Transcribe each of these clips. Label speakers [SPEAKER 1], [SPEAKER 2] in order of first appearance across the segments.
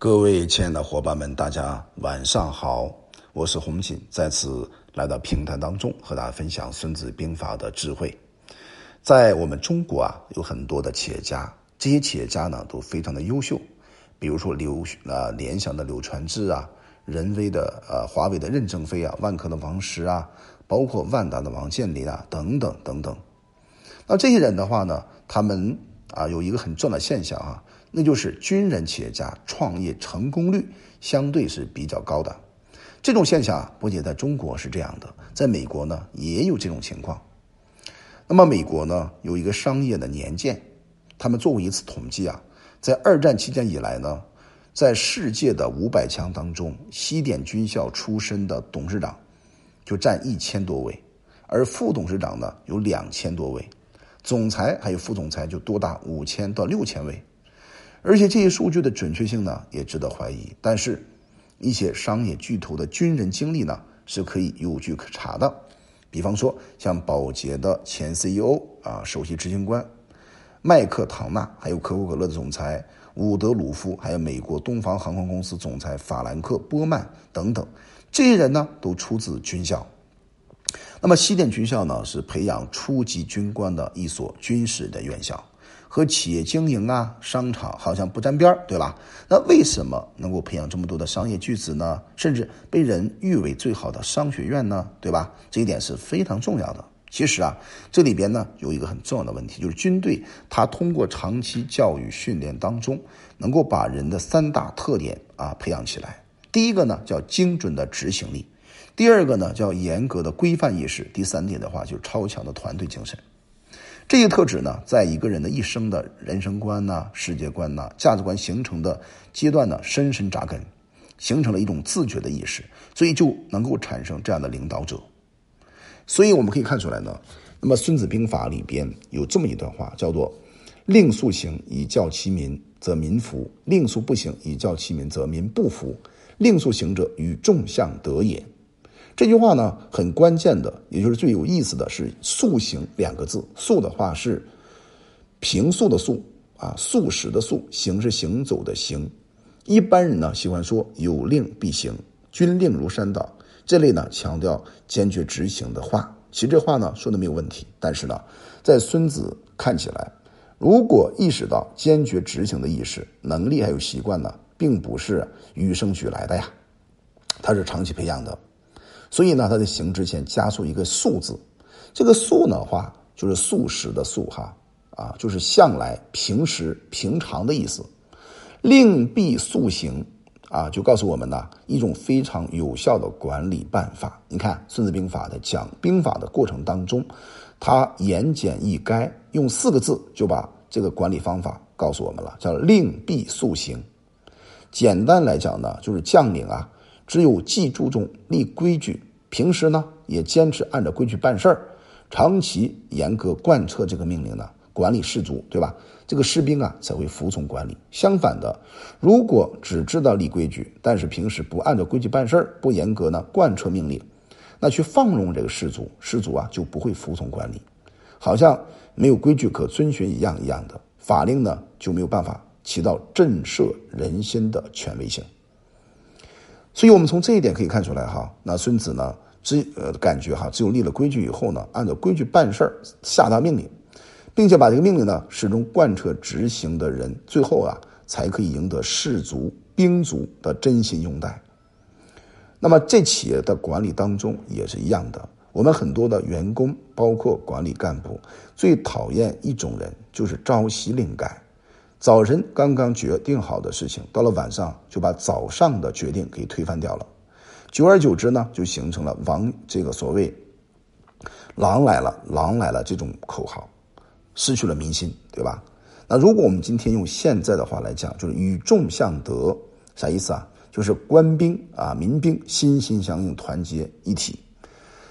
[SPEAKER 1] 各位亲爱的伙伴们，大家晚上好，我是洪锦，再次来到平台当中和大家分享《孙子兵法》的智慧。在我们中国啊，有很多的企业家，这些企业家呢都非常的优秀，比如说刘啊联想的柳传志啊，人威的呃华为的任正非啊，万科的王石啊，包括万达的王健林啊等等等等。那这些人的话呢，他们啊有一个很重要的现象啊。那就是军人企业家创业成功率相对是比较高的，这种现象啊，不仅在中国是这样的，在美国呢也有这种情况。那么美国呢有一个商业的年鉴，他们做过一次统计啊，在二战期间以来呢，在世界的五百强当中，西点军校出身的董事长就占一千多位，而副董事长呢有两千多位，总裁还有副总裁就多达五千到六千位。而且这些数据的准确性呢，也值得怀疑。但是，一些商业巨头的军人经历呢，是可以有据可查的。比方说，像宝洁的前 CEO 啊，首席执行官麦克唐纳，还有可口可乐的总裁伍德鲁夫，还有美国东方航空公司总裁法兰克波曼等等，这些人呢，都出自军校。那么，西点军校呢，是培养初级军官的一所军事的院校。和企业经营啊，商场好像不沾边对吧？那为什么能够培养这么多的商业巨子呢？甚至被人誉为最好的商学院呢？对吧？这一点是非常重要的。其实啊，这里边呢有一个很重要的问题，就是军队它通过长期教育训练当中，能够把人的三大特点啊培养起来。第一个呢叫精准的执行力，第二个呢叫严格的规范意识，第三点的话就是超强的团队精神。这些特质呢，在一个人的一生的人生观呐、世界观呐、价值观形成的阶段呢，深深扎根，形成了一种自觉的意识，所以就能够产生这样的领导者。所以我们可以看出来呢，那么《孙子兵法》里边有这么一段话，叫做“令速行以教其民，则民服；令速不行以教其民，则民不服。令速行者，与众相得也。”这句话呢，很关键的，也就是最有意思的是“速行”两个字。“速”的话是平素的“速”啊，速食的“速”；“行”是行走的“行”。一般人呢喜欢说“有令必行，军令如山倒”这类呢强调坚决执行的话。其实这话呢说的没有问题，但是呢，在孙子看起来，如果意识到坚决执行的意识、能力还有习惯呢，并不是与生俱来的呀，它是长期培养的。所以呢，他在行之前加速一个“速”字，这个“速”的话就是速食的“速”哈啊，就是向来、平时、平常的意思。令必速行啊，就告诉我们呢一种非常有效的管理办法。你看《孙子兵法》的讲兵法的过程当中，他言简意赅，用四个字就把这个管理方法告诉我们了，叫“令必速行”。简单来讲呢，就是将领啊。只有既注重立规矩，平时呢也坚持按照规矩办事儿，长期严格贯彻这个命令呢，管理士卒，对吧？这个士兵啊才会服从管理。相反的，如果只知道立规矩，但是平时不按照规矩办事儿，不严格呢贯彻命令，那去放纵这个士卒，士卒啊就不会服从管理，好像没有规矩可遵循一样一样的，法令呢就没有办法起到震慑人心的权威性。所以我们从这一点可以看出来哈，那孙子呢，只呃感觉哈，只有立了规矩以后呢，按照规矩办事儿，下达命令，并且把这个命令呢始终贯彻执行的人，最后啊才可以赢得士卒、兵卒的真心拥戴。那么这企业的管理当中也是一样的，我们很多的员工，包括管理干部，最讨厌一种人，就是朝夕令改。早晨刚刚决定好的事情，到了晚上就把早上的决定给推翻掉了，久而久之呢，就形成了王这个所谓“狼来了，狼来了”这种口号，失去了民心，对吧？那如果我们今天用现在的话来讲，就是与众相得，啥意思啊？就是官兵啊、民兵心心相印、团结一体。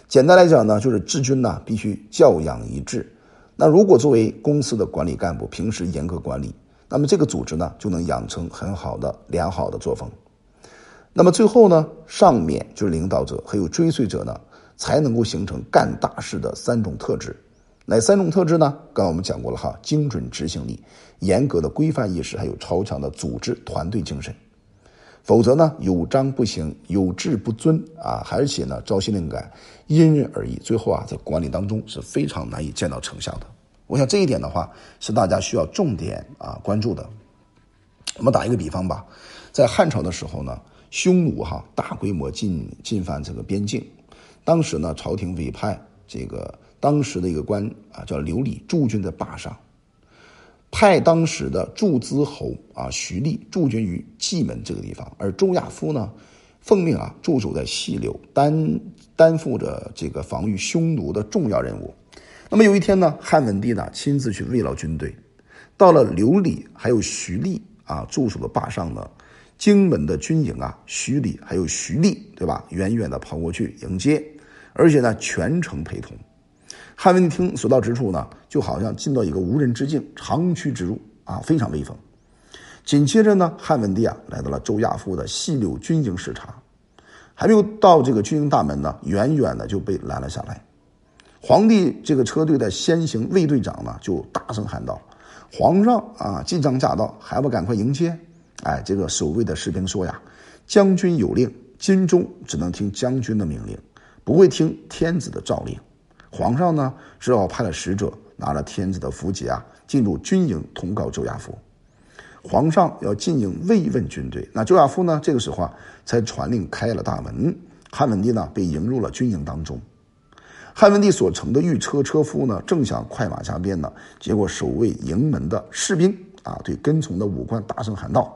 [SPEAKER 1] 简单来讲呢，就是治军呢必须教养一致。那如果作为公司的管理干部，平时严格管理。那么这个组织呢，就能养成很好的良好的作风。那么最后呢，上面就是领导者还有追随者呢，才能够形成干大事的三种特质。哪三种特质呢？刚刚我们讲过了哈，精准执行力、严格的规范意识，还有超强的组织团队精神。否则呢，有章不行，有制不遵啊，而且呢，朝夕令改，因人而异，最后啊，在管理当中是非常难以见到成效的。我想这一点的话，是大家需要重点啊关注的。我们打一个比方吧，在汉朝的时候呢，匈奴哈大规模进进犯这个边境，当时呢，朝廷委派这个当时的一个官啊，叫刘礼驻军在坝上。派当时的驻资侯啊徐立驻军于蓟门这个地方，而周亚夫呢，奉命啊驻守在细柳，担担负着这个防御匈奴的重要任务。那么有一天呢，汉文帝呢亲自去慰劳军队，到了刘礼还有徐厉啊驻守的坝上呢，荆门的军营啊，徐礼还有徐厉对吧，远远的跑过去迎接，而且呢全程陪同。汉文帝听所到之处呢，就好像进到一个无人之境，长驱直入啊，非常威风。紧接着呢，汉文帝啊来到了周亚夫的细柳军营视察，还没有到这个军营大门呢，远远的就被拦了下来。皇帝这个车队的先行卫队长呢，就大声喊道：“皇上啊，即将驾到，还不赶快迎接？”哎，这个守卫的士兵说呀：“将军有令，军中只能听将军的命令，不会听天子的诏令。”皇上呢，只好派了使者，拿了天子的符节啊，进入军营通告周亚夫。皇上要进营慰问军队，那周亚夫呢，这个时候啊，才传令开了大门。汉文帝呢，被迎入了军营当中。汉文帝所乘的御车车夫呢，正想快马加鞭呢，结果守卫营门的士兵啊，对跟从的武官大声喊道：“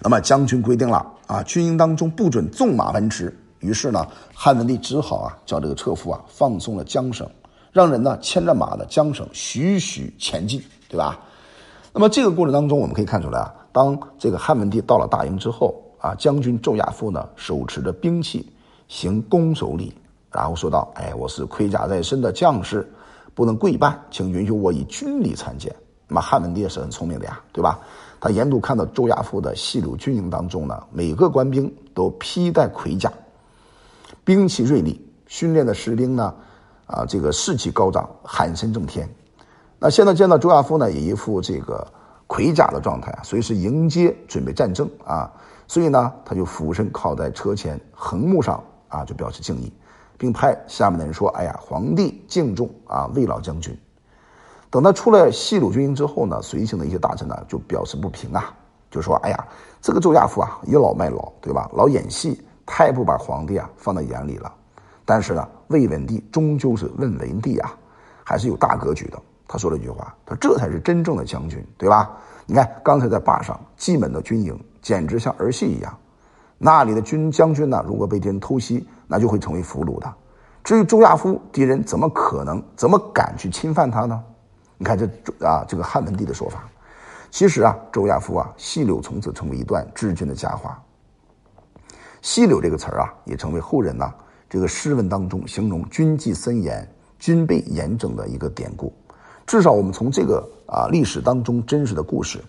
[SPEAKER 1] 那么将军规定了啊，军营当中不准纵马奔驰。”于是呢，汉文帝只好啊叫这个车夫啊放松了缰绳，让人呢牵着马的缰绳徐徐前进，对吧？那么这个过程当中，我们可以看出来啊，当这个汉文帝到了大营之后啊，将军周亚夫呢手持着兵器行攻守礼，然后说道：“哎，我是盔甲在身的将士，不能跪拜，请允许我以军礼参见。”那么汉文帝也是很聪明的呀，对吧？他沿途看到周亚夫的细鲁军营当中呢，每个官兵都披戴盔甲。兵器锐利，训练的士兵呢，啊，这个士气高涨，喊声震天。那现在见到周亚夫呢，也一副这个盔甲的状态啊，随时迎接准备战争啊。所以呢，他就俯身靠在车前横木上啊，就表示敬意，并派下面的人说：“哎呀，皇帝敬重啊，魏老将军。”等他出了西鲁军营之后呢，随行的一些大臣呢，就表示不平啊，就说：“哎呀，这个周亚夫啊，倚老卖老，对吧？老演戏。”太不把皇帝啊放在眼里了，但是呢，魏文帝终究是魏文帝啊，还是有大格局的。他说了一句话：“他说这才是真正的将军，对吧？”你看刚才在坝上蓟门的军营，简直像儿戏一样。那里的军将军呢，如果被敌人偷袭，那就会成为俘虏的。至于周亚夫，敌人怎么可能、怎么敢去侵犯他呢？你看这啊，这个汉文帝的说法。其实啊，周亚夫啊，细柳从此成为一段治军的佳话。细柳这个词儿啊，也成为后人呐这个诗文当中形容军纪森严、军备严整的一个典故。至少我们从这个啊历史当中真实的故事，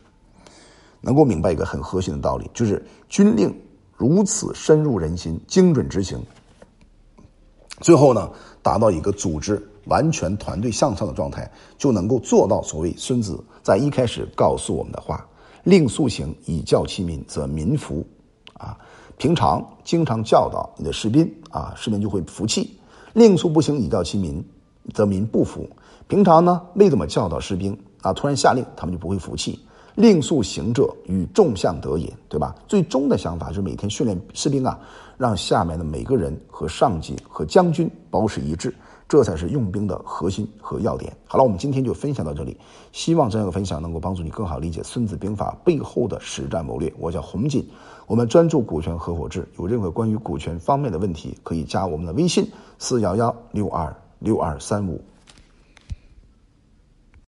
[SPEAKER 1] 能够明白一个很核心的道理，就是军令如此深入人心、精准执行，最后呢达到一个组织完全团队向上的状态，就能够做到所谓孙子在一开始告诉我们的话：“令速行，以教其民，则民服。”啊。平常经常教导你的士兵啊，士兵就会服气；令速不行，以教其民，则民不服。平常呢没怎么教导士兵啊，突然下令，他们就不会服气。令速行者，与众相得也，对吧？最终的想法是每天训练士兵啊，让下面的每个人和上级和将军保持一致，这才是用兵的核心和要点。好了，我们今天就分享到这里，希望这样的分享能够帮助你更好理解《孙子兵法》背后的实战谋略。我叫洪锦。我们专注股权合伙制，有任何关于股权方面的问题，可以加我们的微信四幺幺六二六二三五。